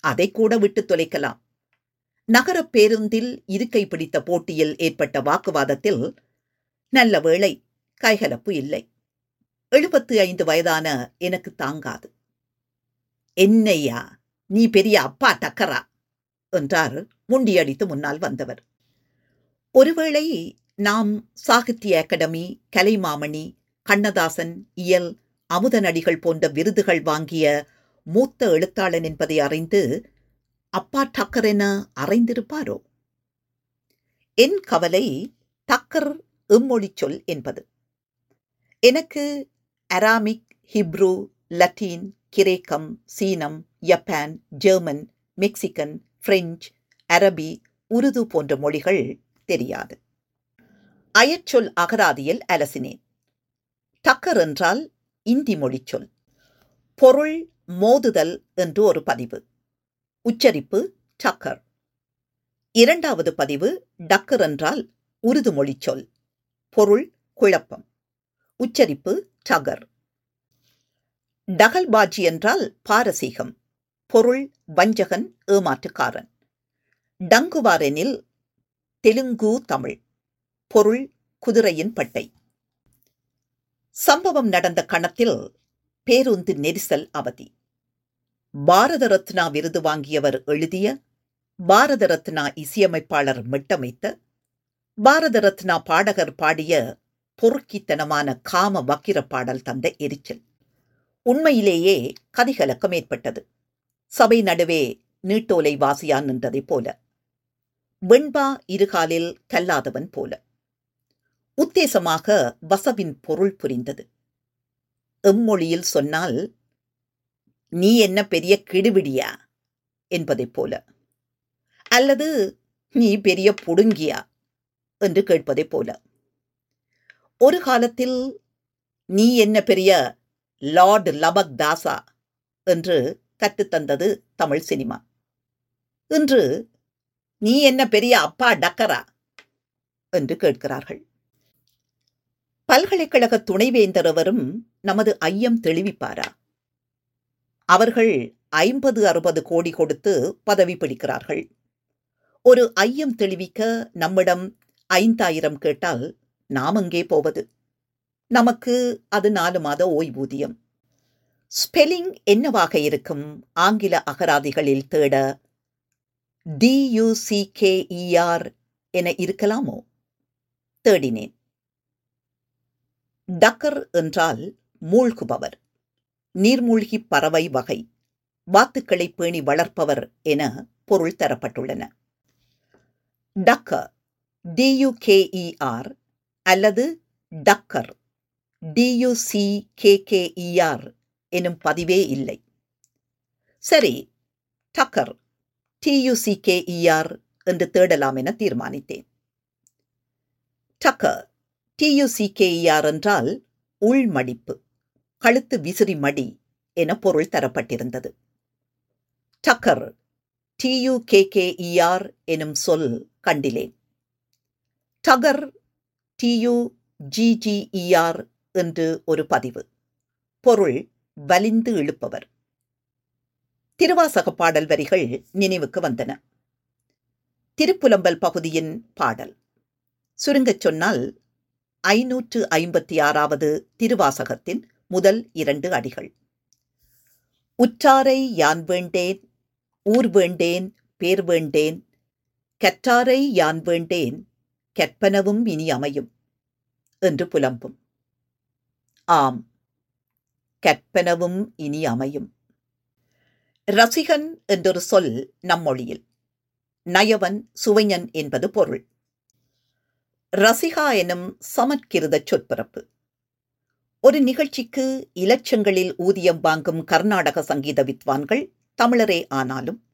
அதை கூட விட்டு தொலைக்கலாம். நகர பேருந்தில் இருக்கை பிடித்த போட்டியில் ஏற்பட்ட வாக்குவாதத்தில் நல்ல வேளை கைகலப்பு இல்லை. எழுபத்து ஐந்து வயதான எனக்கு தாங்காது. என்னையா? நீ பெரிய அப்பா டக்கரா? என்றார் முண்டியடித்து முன்னால் வந்தவர். ஒருவேளை நாம் சாகித்ய அகாடமி கலைமாமணி கண்ணதாசன் இயல் அமுதநடிகள் போன்ற விருதுகள் வாங்கிய மூத்த எழுத்தாளன் என்பதை அறிந்து அப்பா டக்கர் என அறைந்திருப்பாரோ? என் கவலை டக்கர் எம்மொழி சொல் என்பது. எனக்கு அராமிக் ஹிப்ரு லத்தீன் கிரேக்கம் சீனம் ஜப்பான் ஜெர்மன் மெக்சிகன் பிரெஞ்சு அரபி உருது போன்ற மொழிகள் தெரியாது. அயற்சொல் அகராதியில் அலசினேன். டக்கர் என்றால் இந்தி மொழி சொல். பொருள் மோதுதல் என்று ஒரு பதிவு. உச்சரிப்பு டக்கர் இரண்டாவது பதிவு டக்கர் என்றால் உருது மொழி சொல். பொருள் குழப்பம். உச்சரிப்பு டகர் டகல்பாஜி என்றால் பாரசீகம் பொருள் வஞ்சகன் ஏமாற்றுக்காரன். டங்குவாரெனில் தெலுங்கு தமிழ் பொருள் குதிரையின் பட்டை. சம்பவம் நடந்த கணத்தில் பேருந்து நெரிசல் அவதி. பாரத ரத்னா விருது வாங்கியவர் எழுதிய பாரத ரத்னா இசையமைப்பாளர் மிட்டமைத்த பாரத ரத்னா பாடகர் பாடிய பொறுக்கித்தனமான காம வக்கிர பாடல் தந்த எரிச்சல். உண்மையிலேயே கதிகலக்கம் ஏற்பட்டது. சபை நடுவே நீட்டோலை வாசியான் நின்றதைப் போல. வெண்பா இருகாலில் கல்லாதவன் போல. உத்தேசமாக வசவின் பொருள் புரிந்தது. எம்மொழியில் சொன்னால் நீ என்ன பெரிய கெடுவிடியா என்பதைப் போல. அல்லது நீ பெரிய புடுங்கியா? என்று கேட்பதைப் போல. ஒரு காலத்தில் நீ என்ன பெரிய லார்டு லபக் தாசா என்று கற்றுத்தந்தது தமிழ் சினிமா. இன்று நீ என்ன பெரிய அப்பா டக்கரா? என்று கேட்கிறார்கள். பல்கலைக்கழக துணைவேந்தரவரும் நமது ஐயம் தெளிவிப்பாரா? அவர்கள் ஐம்பது அறுபது கோடி கொடுத்து பதவி பிடிக்கிறார்கள். ஒரு ஐயம் தெளிவிக்க நம்மிடம் ஐந்தாயிரம் கேட்டால் நாம் எங்கே போவது? நமக்கு அது நாலு மாத ஓய்வூதியம். ஸ்பெல்லிங் என்னவாக இருக்கும்? ஆங்கில அகராதிகளில் தேட. டியூசிகேஇஆர் என இருக்கலாமோ? தேடினேன். டக்கர் என்றால் மூழ்குபவர் நீர்மூழ்கி பறவை வகை வாத்துக்களை பேணி வளர்ப்பவர் என பொருள் தரப்பட்டுள்ளன. டக்கர் டியூகேஇஆர் அல்லது டக்கர். டியுசிகேகேஇஆர் எனும் பதிவே இல்லை. சரி டக்கர் டியுசிகேஇஆர் என்று தேடலாம் என தீர்மானித்தேன். டக்கர் டியுசிகேஇஆர் என்றால் உள்மடிப்பு கழுத்து விசிறி மடி என பொருள் தரப்பட்டிருந்தது. டக்கர் டியுகேகேஇஆர் எனும் சொல் கண்டிலேன். டகர் டியு ஜிஜிஇஆர் என்று ஒரு பதிவு. பொருள் வலிந்து இழுப்பவர். திருவாசக பாடல் வரிகள் நினைவுக்கு வந்தன. திருப்புலம்பல் பகுதியின் பாடல். சுருங்கச் சொன்னால் ஐநூற்று ஐம்பத்தி ஆறாவது திருவாசகத்தின் முதல் இரண்டு அடிகள். உற்றாரை யான் வேண்டேன் ஊர் வேண்டேன் பேர் வேண்டேன் கற்றாரை யான் வேண்டேன் கற்பனவும் இனி அமையும் என்று புலம்பும். ஆம். கற்பனவும் இனி அமையும். ரசிகன் என்றொரு சொல் நம்மொழியில் நயவன் சுவைஞன் என்பது பொருள். ரசிகா எனும் சமற்கிருத சொற்பிறப்பு. ஒரு நிகழ்ச்சிக்கு இலட்சங்களில் ஊதியம் வாங்கும் கர்நாடக சங்கீத வித்வான்கள் தமிழரே ஆனாலும்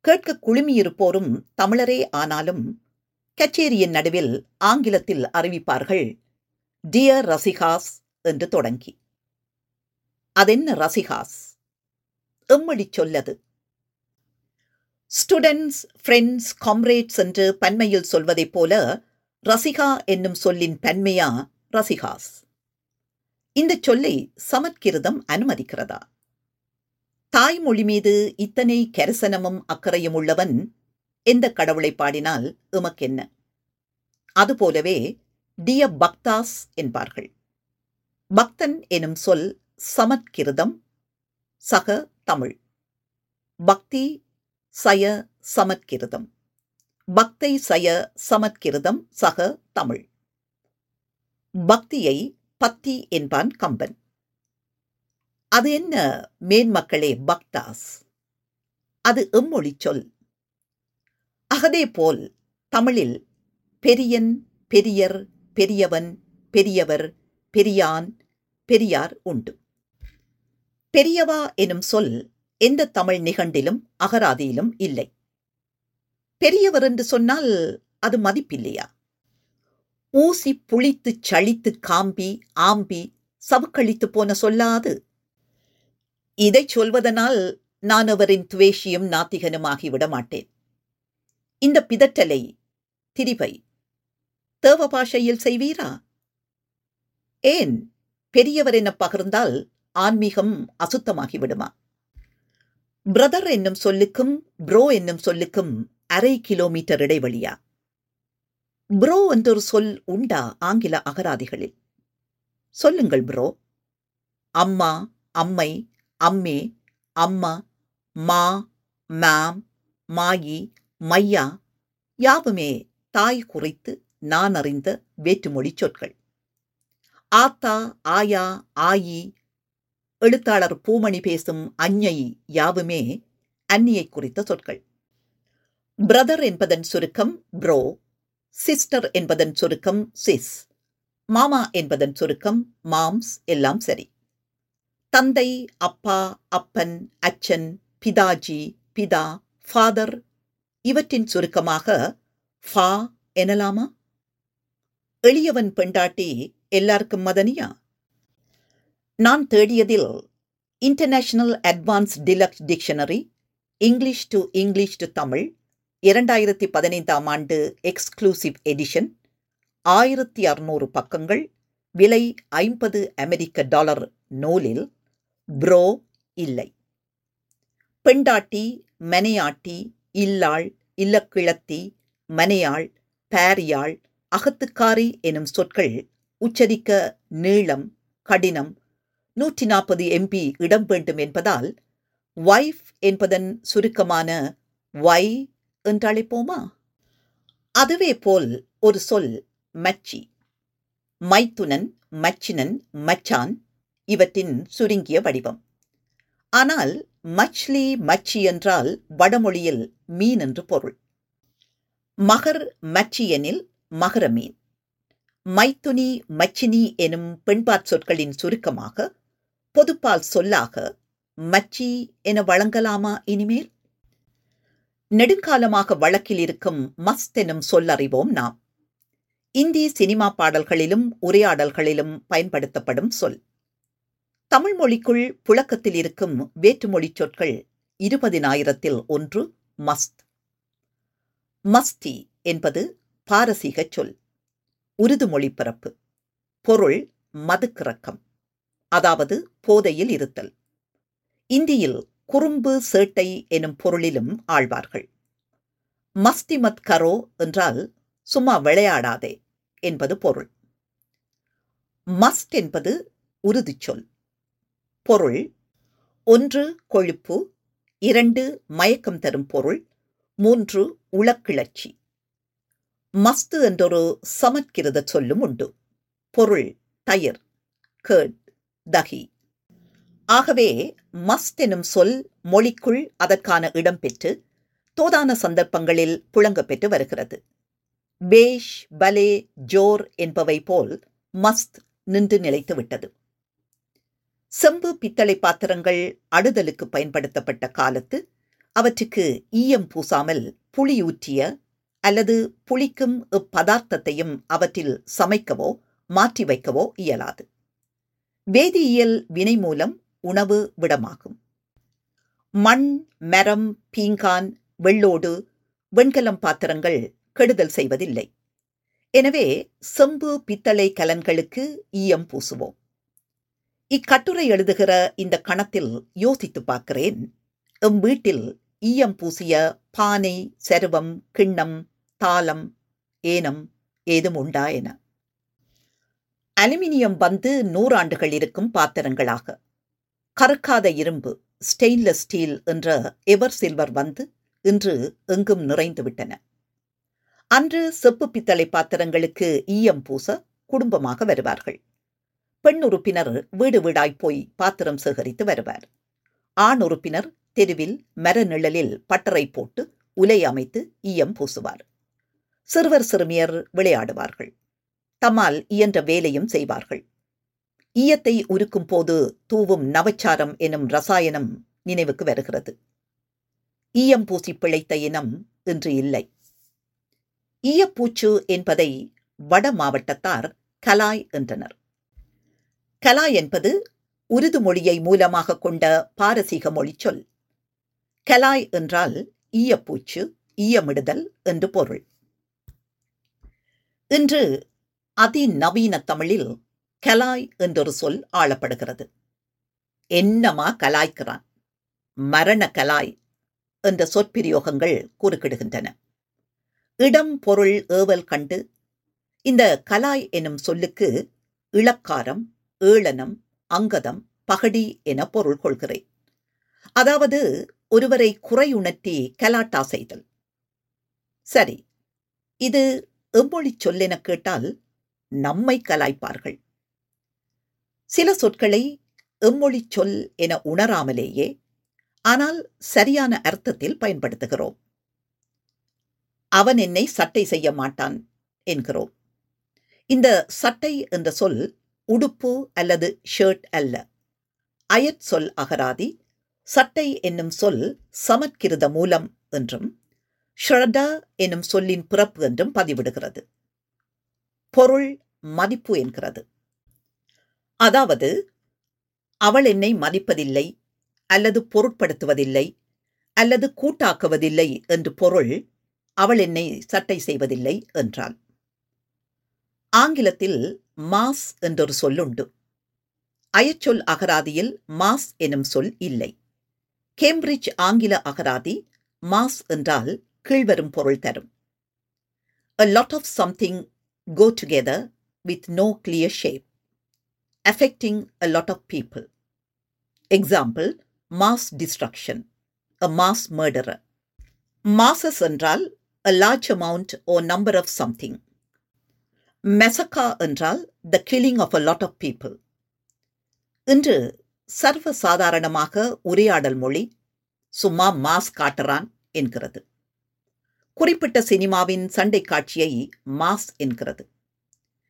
கேட்க குழுமியிருப்போரும் தமிழரே ஆனாலும் கச்சேரியின் நடுவில் ஆங்கிலத்தில் அறிவிப்பார்கள் டியர் ரசிகாஸ் என்று தொடங்கி. அதென்ன ரசிகாஸ்? எம்மொழி சொல்லது? ஸ்டூடெண்ட்ஸ் ஃப்ரெண்ட்ஸ் காம்ரேட்ஸ் என்று பன்மையில் சொல்வதைப் போல ரசிகா என்னும் சொல்லின் பன்மையா ரசிகாஸ்? இந்த சொல்லை சமற்கிருதம் அனுமதிக்கிறதா? தாய்மொழி மீது இத்தனை கரிசனமும் அக்கறையும் உள்ளவன் எந்த கடவுளை பாடினால் எமக்கென்ன? அதுபோலவே டிய பக்தாஸ் என்பார்கள். பக்தன் எனும் சொல் சமற்கிருதம் சக தமிழ். பக்தி சய சமற்கிருதம் பக்தை சய சமற்கிருதம் சக தமிழ். பக்தியை பத்தி என்பான் கம்பன். அது என்ன மேன்மக்களே பக்தாஸ்? அது எம்மொழி சொல். அகதே போல் தமிழில் பெரியன் பெரியர் பெரியவன் பெரியவர் பெரியான் பெரியார் உண்டு. பெரியவா எனும் சொல் எந்த தமிழ் நிகண்டிலும் அகராதியிலும் இல்லை. பெரியவர் என்று சொன்னால் அது மதிப்பில்லையா? ஊசி புளித்து சளித்து காம்பி ஆம்பி சவுக்களித்து போன சொல்லாது. இதை சொல்வதனால் நான் அவரின் துவேஷியும் நாத்திகனுமாகிவிட மாட்டேன். இந்த பிதற்றலை திரிவை தேவ பாஷையில் செய்வீரா? ஏன் பெரியவர் என பகிர்ந்தால் ஆன்மீகம் அசுத்தமாகி விடுமா பிரதர் என்னும் சொல்லுக்கும் ப்ரோ என்னும் சொல்லுக்கும் அரை கிலோமீட்டர் இடைவெளியா? ப்ரோ என்றொரு சொல் உண்டா ஆங்கில அகராதிகளில்? சொல்லுங்கள் ப்ரோ. அம்மா அம்மை அம்மே அம்மா மா மேம் மாயி மையா யாவுமே தாய் குறித்து நான் அறிந்த வேற்றுமொழி சொற்கள். ஆத்தா ஆயா ஆயி எழுத்தாளர் பூமணி பேசும் அஞ்ஞை யாவுமே அந்நியை குறித்த சொற்கள். பிரதர் என்பதன் சுருக்கம் ப்ரோ சிஸ்டர் என்பதன் சுருக்கம் சிஸ் மாமா என்பதன் சுருக்கம் மாம்ஸ் எல்லாம் சரி. தந்தை அப்பா அப்பன் அச்சன் பிதாஜி பிதா ஃபாதர் இவற்றின் சுருக்கமாக ஃபா எனலாமா? எளியவன் பெண்டாட்டி எல்லாருக்கும் மதனியா? நான் தேடியதில் international advance deluxe dictionary English to English to Tamil இரண்டாயிரத்தி பதினைந்தாம் ஆண்டு எக்ஸ்க்ளூசிவ் எடிஷன் ஆயிரத்தி அறுநூறு பக்கங்கள் விலை ஐம்பது அமெரிக்க டாலர் நூலில் ப்ரோ இல்லை. பெண்டாட்டி மனையாட்டி இல்லாள் இல்லக்கிழத்தி மனையாள் பாரியாள் அகத்துக்காரி எனும் சொற்கள் உச்சரிக்க நீளம் கடினம் நூற்றி நாற்பது எம்பி இடம் வேண்டும் என்பதால் வைஃப் என்பதன் சுருக்கமான வை என்றழைப்போமா அதுவே போல் ஒரு சொல் மச்சி. மைத்துனன் மச்சினன் மச்சான் இவற்றின் சுருங்கிய வடிவம். ஆனால் மச்லி மச்சி என்றால் வடமொழியில் மீன் என்று பொருள். மகர் மச்சி எனில் மகர மீன் மைத்துனி மச்சினி எனும் பெண்பாற் சொற்களின் சுருக்கமாக பொதுப்பால் சொல்லாக மச்சி என வழங்கலாமா இனிமேல்? நெடுங்காலமாக வழக்கில் இருக்கும் மஸ்த் எனும் சொல்லறிவோம் நாம். இந்தி சினிமா பாடல்களிலும் உரையாடல்களிலும் பயன்படுத்தப்படும் சொல். தமிழ் மொழிக்குள் புழக்கத்தில் இருக்கும் வேற்றுமொழி சொற்கள் இருபதினாயிரத்தில் ஒன்று மஸ்த். மஸ்தி என்பது பாரசீக சொல். உருது மொழிப்பிறப்பு பொருள் மதுக்கிறக்கம். அதாவது போதையில் இருத்தல். இந்தியில் குறும்பு சேட்டை எனும் பொருளிலும் ஆழ்வார்கள். மஸ்திமத் கரோ என்றால் சும்மா விளையாடாதே என்பது பொருள். மஸ்ட் என்பது உருது சொல். பொருள் ஒன்று கொழுப்பு இரண்டு மயக்கம் தரும் பொருள் மூன்று உளக்கிளர்ச்சி மஸ்து என்றொரு சமற்கிருத சொல்லும் உண்டு. பொருள் தயிர் கேட் தகி. ஆகவே மஸ்த் எனும் சொல் மொழிக்குள் அதற்கான இடம் பெற்று தோதான சந்தர்ப்பங்களில் புழங்கப்பெற்று வருகிறது. பேஷ் பலே ஜோர் என்பவை போல் மஸ்த் நின்று நிலைத்து விட்டது. செம்பு பித்தளை பாத்திரங்கள் அடுதலுக்கு பயன்படுத்தப்பட்ட காலத்து அவற்றுக்கு ஈயம் பூசாமல் புளியூற்றிய அல்லது புளிக்கும் இப்பதார்த்தத்தையும் அவற்றில் சமைக்கவோ மாற்றி வைக்கவோ இயலாது. வேதியியல் வினை மூலம் உணவு விடமாகும். மண் மரம் பீங்கான் வெள்ளோடு வெண்கலம் பாத்திரங்கள் கெடுதல் செய்வதில்லை. எனவே செம்பு பித்தளை கலன்களுக்கு ஈயம் பூசுவோம். இக்கட்டுரை எழுதுகிற இந்த கணத்தில் யோசித்து பார்க்கிறேன். எம் வீட்டில் ஈயம் பூசிய பானை செருவம் கிண்ணம் தாளம் ஏனம் ஏதும் உண்டா என. அலுமினியம் வந்து நூறாண்டுகள் இருக்கும் பாத்திரங்களாக. கறுக்காத இரும்பு ஸ்டெயின்லெஸ் ஸ்டீல் என்ற எவர் சில்வர் வந்து இன்று எங்கும் நிறைந்துவிட்டன அன்று செப்பு பித்தளை பாத்திரங்களுக்கு ஈயம் பூச குடும்பமாக வருவார்கள். பெண் உறுப்பினர் வீடு வீடாய் போய் பாத்திரம் சேகரித்து வருவார். ஆண் உறுப்பினர் தெருவில் மர நிழலில் பட்டறை போட்டு உலை அமைத்து ஈயம் பூசுவார். சிறுவர் சிறுமியர் விளையாடுவார்கள். தம்மால் இயன்ற வேலையும் செய்வார்கள். ஈயத்தை உருக்கும் போது தூவும் நவச்சாரம் எனும் ரசாயனம் நினைவுக்கு வருகிறது. ஈயம் பூசி பிழைத்த இனம் இன்று இல்லை. ஈயப்பூச்சு என்பதை வட மாவட்டத்தார் கலாய் என்றனர். கலாய் என்பது உருது மொழியை மூலமாக கொண்ட பாரசீக மொழிச்சொல் கலாய் என்றால் ஈயப்பூச்சு ஈயமிடுதல் என்று பொருள். இன்று அதிநவீன தமிழில் கலாய் என்றொரு சொல் ஆளப்படுகிறது. என்னமா கலாய்க்கிறான்? மரண கலாய் என்ற சொற்பிரயோகங்கள் குறுக்கிடுகின்றன. இடம் பொருள் ஏவல் கண்டு இந்த கலாய் எனும் சொல்லுக்கு இளக்காரம் ஏளனம் அங்கதம் பகடி என பொருள் கொள்கிறேன். அதாவது ஒருவரை குறையுணர்த்தி கலாட்டா செய்தல். சரி இது எம்மொழி சொல்லென கேட்டால் நம்மை கலாய்ப்பார்கள். சில சொற்களை எம்மொழி சொல் என உணராமலேயே ஆனால் சரியான அர்த்தத்தில் பயன்படுத்துகிறோம். அவன் என்னை சட்டை செய்ய மாட்டான் என்கிறோம். இந்த சட்டை என்ற சொல் உடுப்பு அல்லது ஷர்ட் அல்ல. அயற் சொல் அகராதி சட்டை என்னும் சொல் சமற்கிருத மூலம் என்றும் ஷ்ரடா எனும் சொல்லின் பிறப்பு என்றும் பதிவிடுகிறது. பொருள் மதிப்பு என்கிறது. அதாவது அவள் என்னை மதிப்பதில்லை அல்லது பொருட்படுத்துவதில்லை அல்லது கூட்டாக்குவதில்லை என்று பொருள் அவள் என்னை சட்டை செய்வதில்லை என்றாள். ஆங்கிலத்தில் மாஸ் என்றொரு சொல்லுண்டு. அயச்சொல் அகராதியில் மாஸ் எனும் சொல் இல்லை. கேம்பிரிட்ஜ் ஆங்கில அகராதி மாஸ் என்றால் கீழ்வரும் பொருள் தரும் a lot of something go together with no clear shape affecting a lot of people example mass destruction a mass murderer masses என்றால் a large amount of number of something மெசக்கா என்றால் the killing of a lot of people இன்று சர்வசாதாரணமாக உரையாடல் மொழி சும்மா mass காட்டுறான் என்கிறது குறிப்பிட்ட சினிமாவின் சண்டை காட்சியை மாஸ் என்கிறது.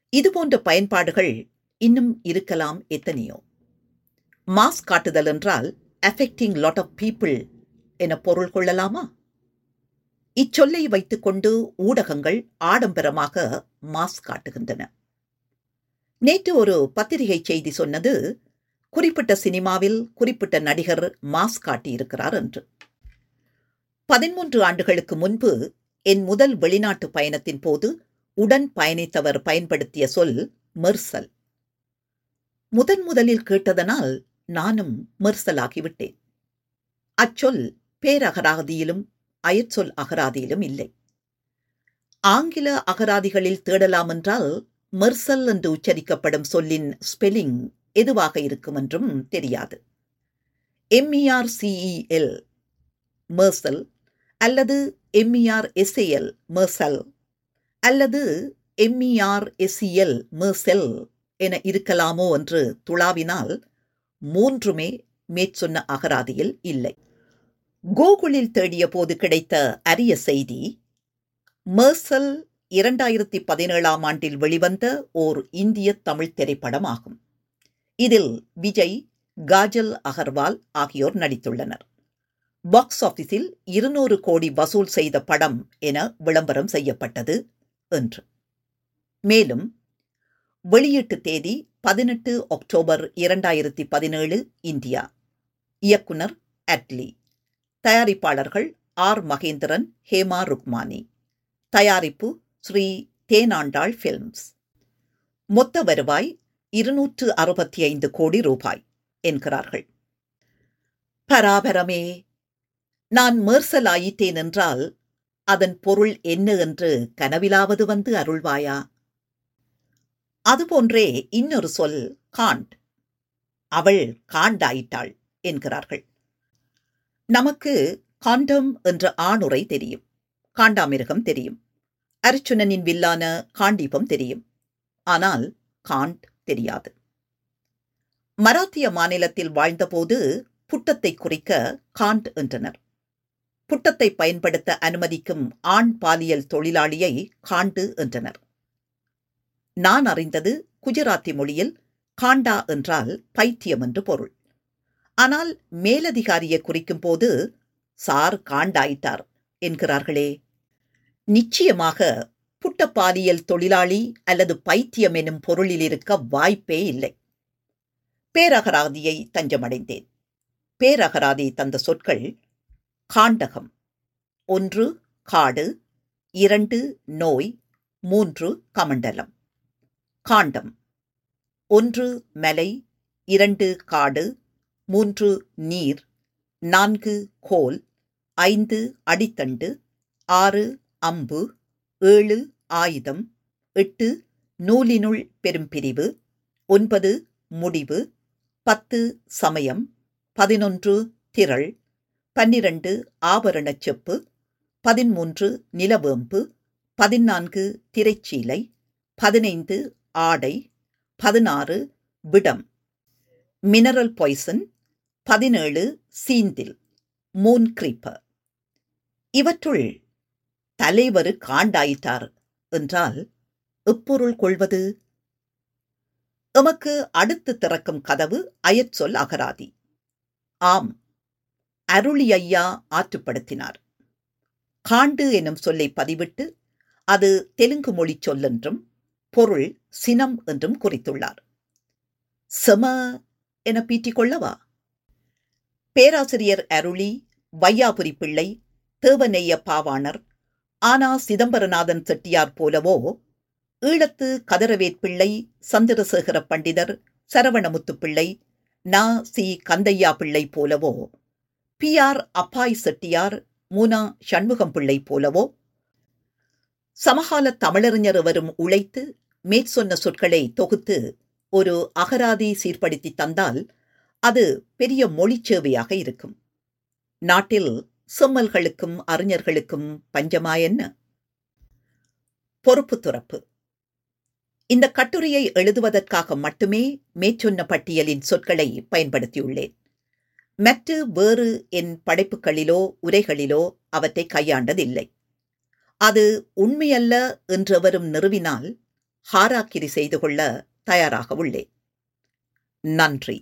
இதுபோன்ற பயன்பாடுகள் இன்னும் இருக்கலாம் எத்தனையோ. மாஸ் காட்டுதல் என்றால் அஃபெக்டிங் லாட் ஆஃப் பீப்புள் என பொருள் கொள்ளலாமா? இச்சொல்லை வைத்துக்கொண்டு ஊடகங்கள் ஆடம்பரமாக மாஸ் காட்டுகின்றன. நேற்று ஒரு பத்திரிகை செய்தி சொன்னது குறிப்பிட்ட சினிமாவில் குறிப்பிட்ட நடிகர் மாஸ் காட்டியிருக்கிறார் என்று. பதிமூன்று ஆண்டுகளுக்கு முன்பு என் முதல் வெளிநாட்டு பயணத்தின் போது உடன் பயணித்தவர் பயன்படுத்திய சொல் மெர்சல். முதன் முதலில் கேட்டதனால் நானும் மெர்சலாகிவிட்டேன் அச்சொல் பேரகராதியிலும் அயற்சொல் அகராதியிலும் இல்லை. ஆங்கில அகராதிகளில் தேடலாம் என்றால் மெர்சல் என்று உச்சரிக்கப்படும் சொல்லின் ஸ்பெல்லிங் எதுவாக இருக்கும் என்றும் தெரியாது எம்இஆர்சிஇஎல் மெர்சல் அல்லது எம்இஆர் எஸ்ஏஎல் மெர்சல் அல்லது எம்இஆர் எஸ்இஎல் மெர்செல் என இருக்கலாமோ என்று துளாவினால் மூன்றுமே மேற்சொன்ன அகராதியில் இல்லை. கூகுளில் தேடிய போது கிடைத்த அரிய செய்தி மெர்சல் இரண்டாயிரத்தி பதினேழாம் ஆண்டில் வெளிவந்த ஓர் இந்திய தமிழ் திரைப்படமாகும். இதில் விஜய் காஜல் அகர்வால் ஆகியோர் நடித்துள்ளனர். பாக்ஸ் ஆஃபீஸில் இருநூறு கோடி வசூல் செய்த படம் என விளம்பரம் செய்யப்பட்டது என்று. மேலும் வெளியீட்டு தேதி பதினெட்டு அக்டோபர் இரண்டாயிரத்தி பதினேழு இந்தியா. இயக்குனர் அட்லி. தயாரிப்பாளர்கள் ஆர் மகேந்திரன் ஹேமா ருக்மானி. தயாரிப்பு ஸ்ரீ தேனாண்டாள் ஃபில்ம்ஸ் மொத்த வருவாய் இருநூற்று அறுபத்தி ஐந்து கோடி ரூபாய் என்கிறார்கள். பராபரமே! நான் மேர்சலாயிட்டேன் என்றால் அதன் பொருள் என்ன என்று கனவிலாவது வந்து அருள்வாயா? அதுபோன்றே இன்னொரு சொல் காண்ட். அவள் காண்டாயிட்டாள் என்கிறார்கள். நமக்கு காண்டம் என்ற ஆணுரை தெரியும். காண்டாமிருகம் தெரியும். அர்ச்சுனனின் வில்லான காண்டீபம் தெரியும். ஆனால் காண்ட் தெரியாது. மராத்திய மாநிலத்தில் வாழ்ந்தபோது புட்டத்தை குறிக்க காண்ட் என்றனர். புட்டத்தை பயன்படுத்த அனுமதிக்கும் ஆண் பாலியல் தொழிலாளியை காண்டு என்றனர். நான் அறிந்தது குஜராத்தி மொழியில் காண்டா என்றால் பைத்தியம் என்று பொருள். ஆனால் மேலதிகாரியை குறிக்கும் போது சார் காண்டாயிட்டார் என்கிறார்களே. நிச்சயமாக புட்ட பாலியல் தொழிலாளி அல்லது பைத்தியம் எனும் பொருளில் இருக்க வாய்ப்பே இல்லை. பேரகராதியை தஞ்சமடைந்தேன். பேரகராதி தந்த சொற்கள் காண்டகம். ஒன்று காடு. இரண்டு நோய். மூன்று கமண்டலம். காண்டம். ஒன்று மலை. இரண்டு காடு. மூன்று நீர். நான்கு கோல். ஐந்து அடித்தண்டு. ஆறு அம்பு. ஏழு ஆயுதம். எட்டு நூலினுள் பெரும்பிரிவு. ஒன்பது முடிவு. பத்து சமயம். பதினொன்று திரள். பன்னிரண்டு ஆபரணச் செப்பு பதிமூன்று நிலவேம்பு பதினான்கு திரைச்சீலை பதினைந்து ஆடை பதினாறு விடம். மினரல் பாய்சன் பதினேழு சீந்தில் மூன் கிரீப்பர். இவற்றுள் தலைவரு காண்டாயிட்டார் என்றால் எப்பொருள் கொள்வது? எமக்கு அடுத்து திறக்கும் கதவு அயற்சொல் அகராதி. ஆம் அருளி ஐயா ஆற்றுப்படுத்தினார். காண்டு எனும் சொல்லை பதிவிட்டு அது தெலுங்கு மொழி சொல்லென்றும் பொருள் சினம் என்றும் குறித்துள்ளார். செம என பீட்டிக் கொள்ளவா? பேராசிரியர் அருளி வையாபுரி பிள்ளை தேவநெய்ய பாவாணர் ஆனா சிதம்பரநாதன் செட்டியார் போலவோ ஈழத்து கதரவேற்பிள்ளை சந்திரசேகர பண்டிதர் சரவணமுத்து பிள்ளை நா சி கந்தையா பிள்ளை போலவோ பி ஆர் அப்பாய் செட்டியார் மூனா சண்முகம் பிள்ளை போலவோ? சமகால தமிழறிஞர் எவரும் உழைத்து மேற்சொன்ன சொற்களை தொகுத்து ஒரு அகராதி சீர்படுத்தி தந்தால் அது பெரிய மொழிச் சேவையாக இருக்கும். நாட்டில் செம்மல்களுக்கும் அறிஞர்களுக்கும் பஞ்சமா என்ன? பொறுப்பு துறப்பு. இந்த கட்டுரையை எழுதுவதற்காக மட்டுமே மேற்சொன்ன பட்டியலின் சொற்களை பயன்படுத்தியுள்ளேன். மற்ற வேறு என் படைப்புகளிலோ உரைகளிலோ அவற்றை கையாண்டதில்லை. அது உண்மையல்ல என்றெவரும் நிறுவினால் ஹாராக்கிரி செய்து கொள்ள தயாராக உள்ளேன். நன்றி.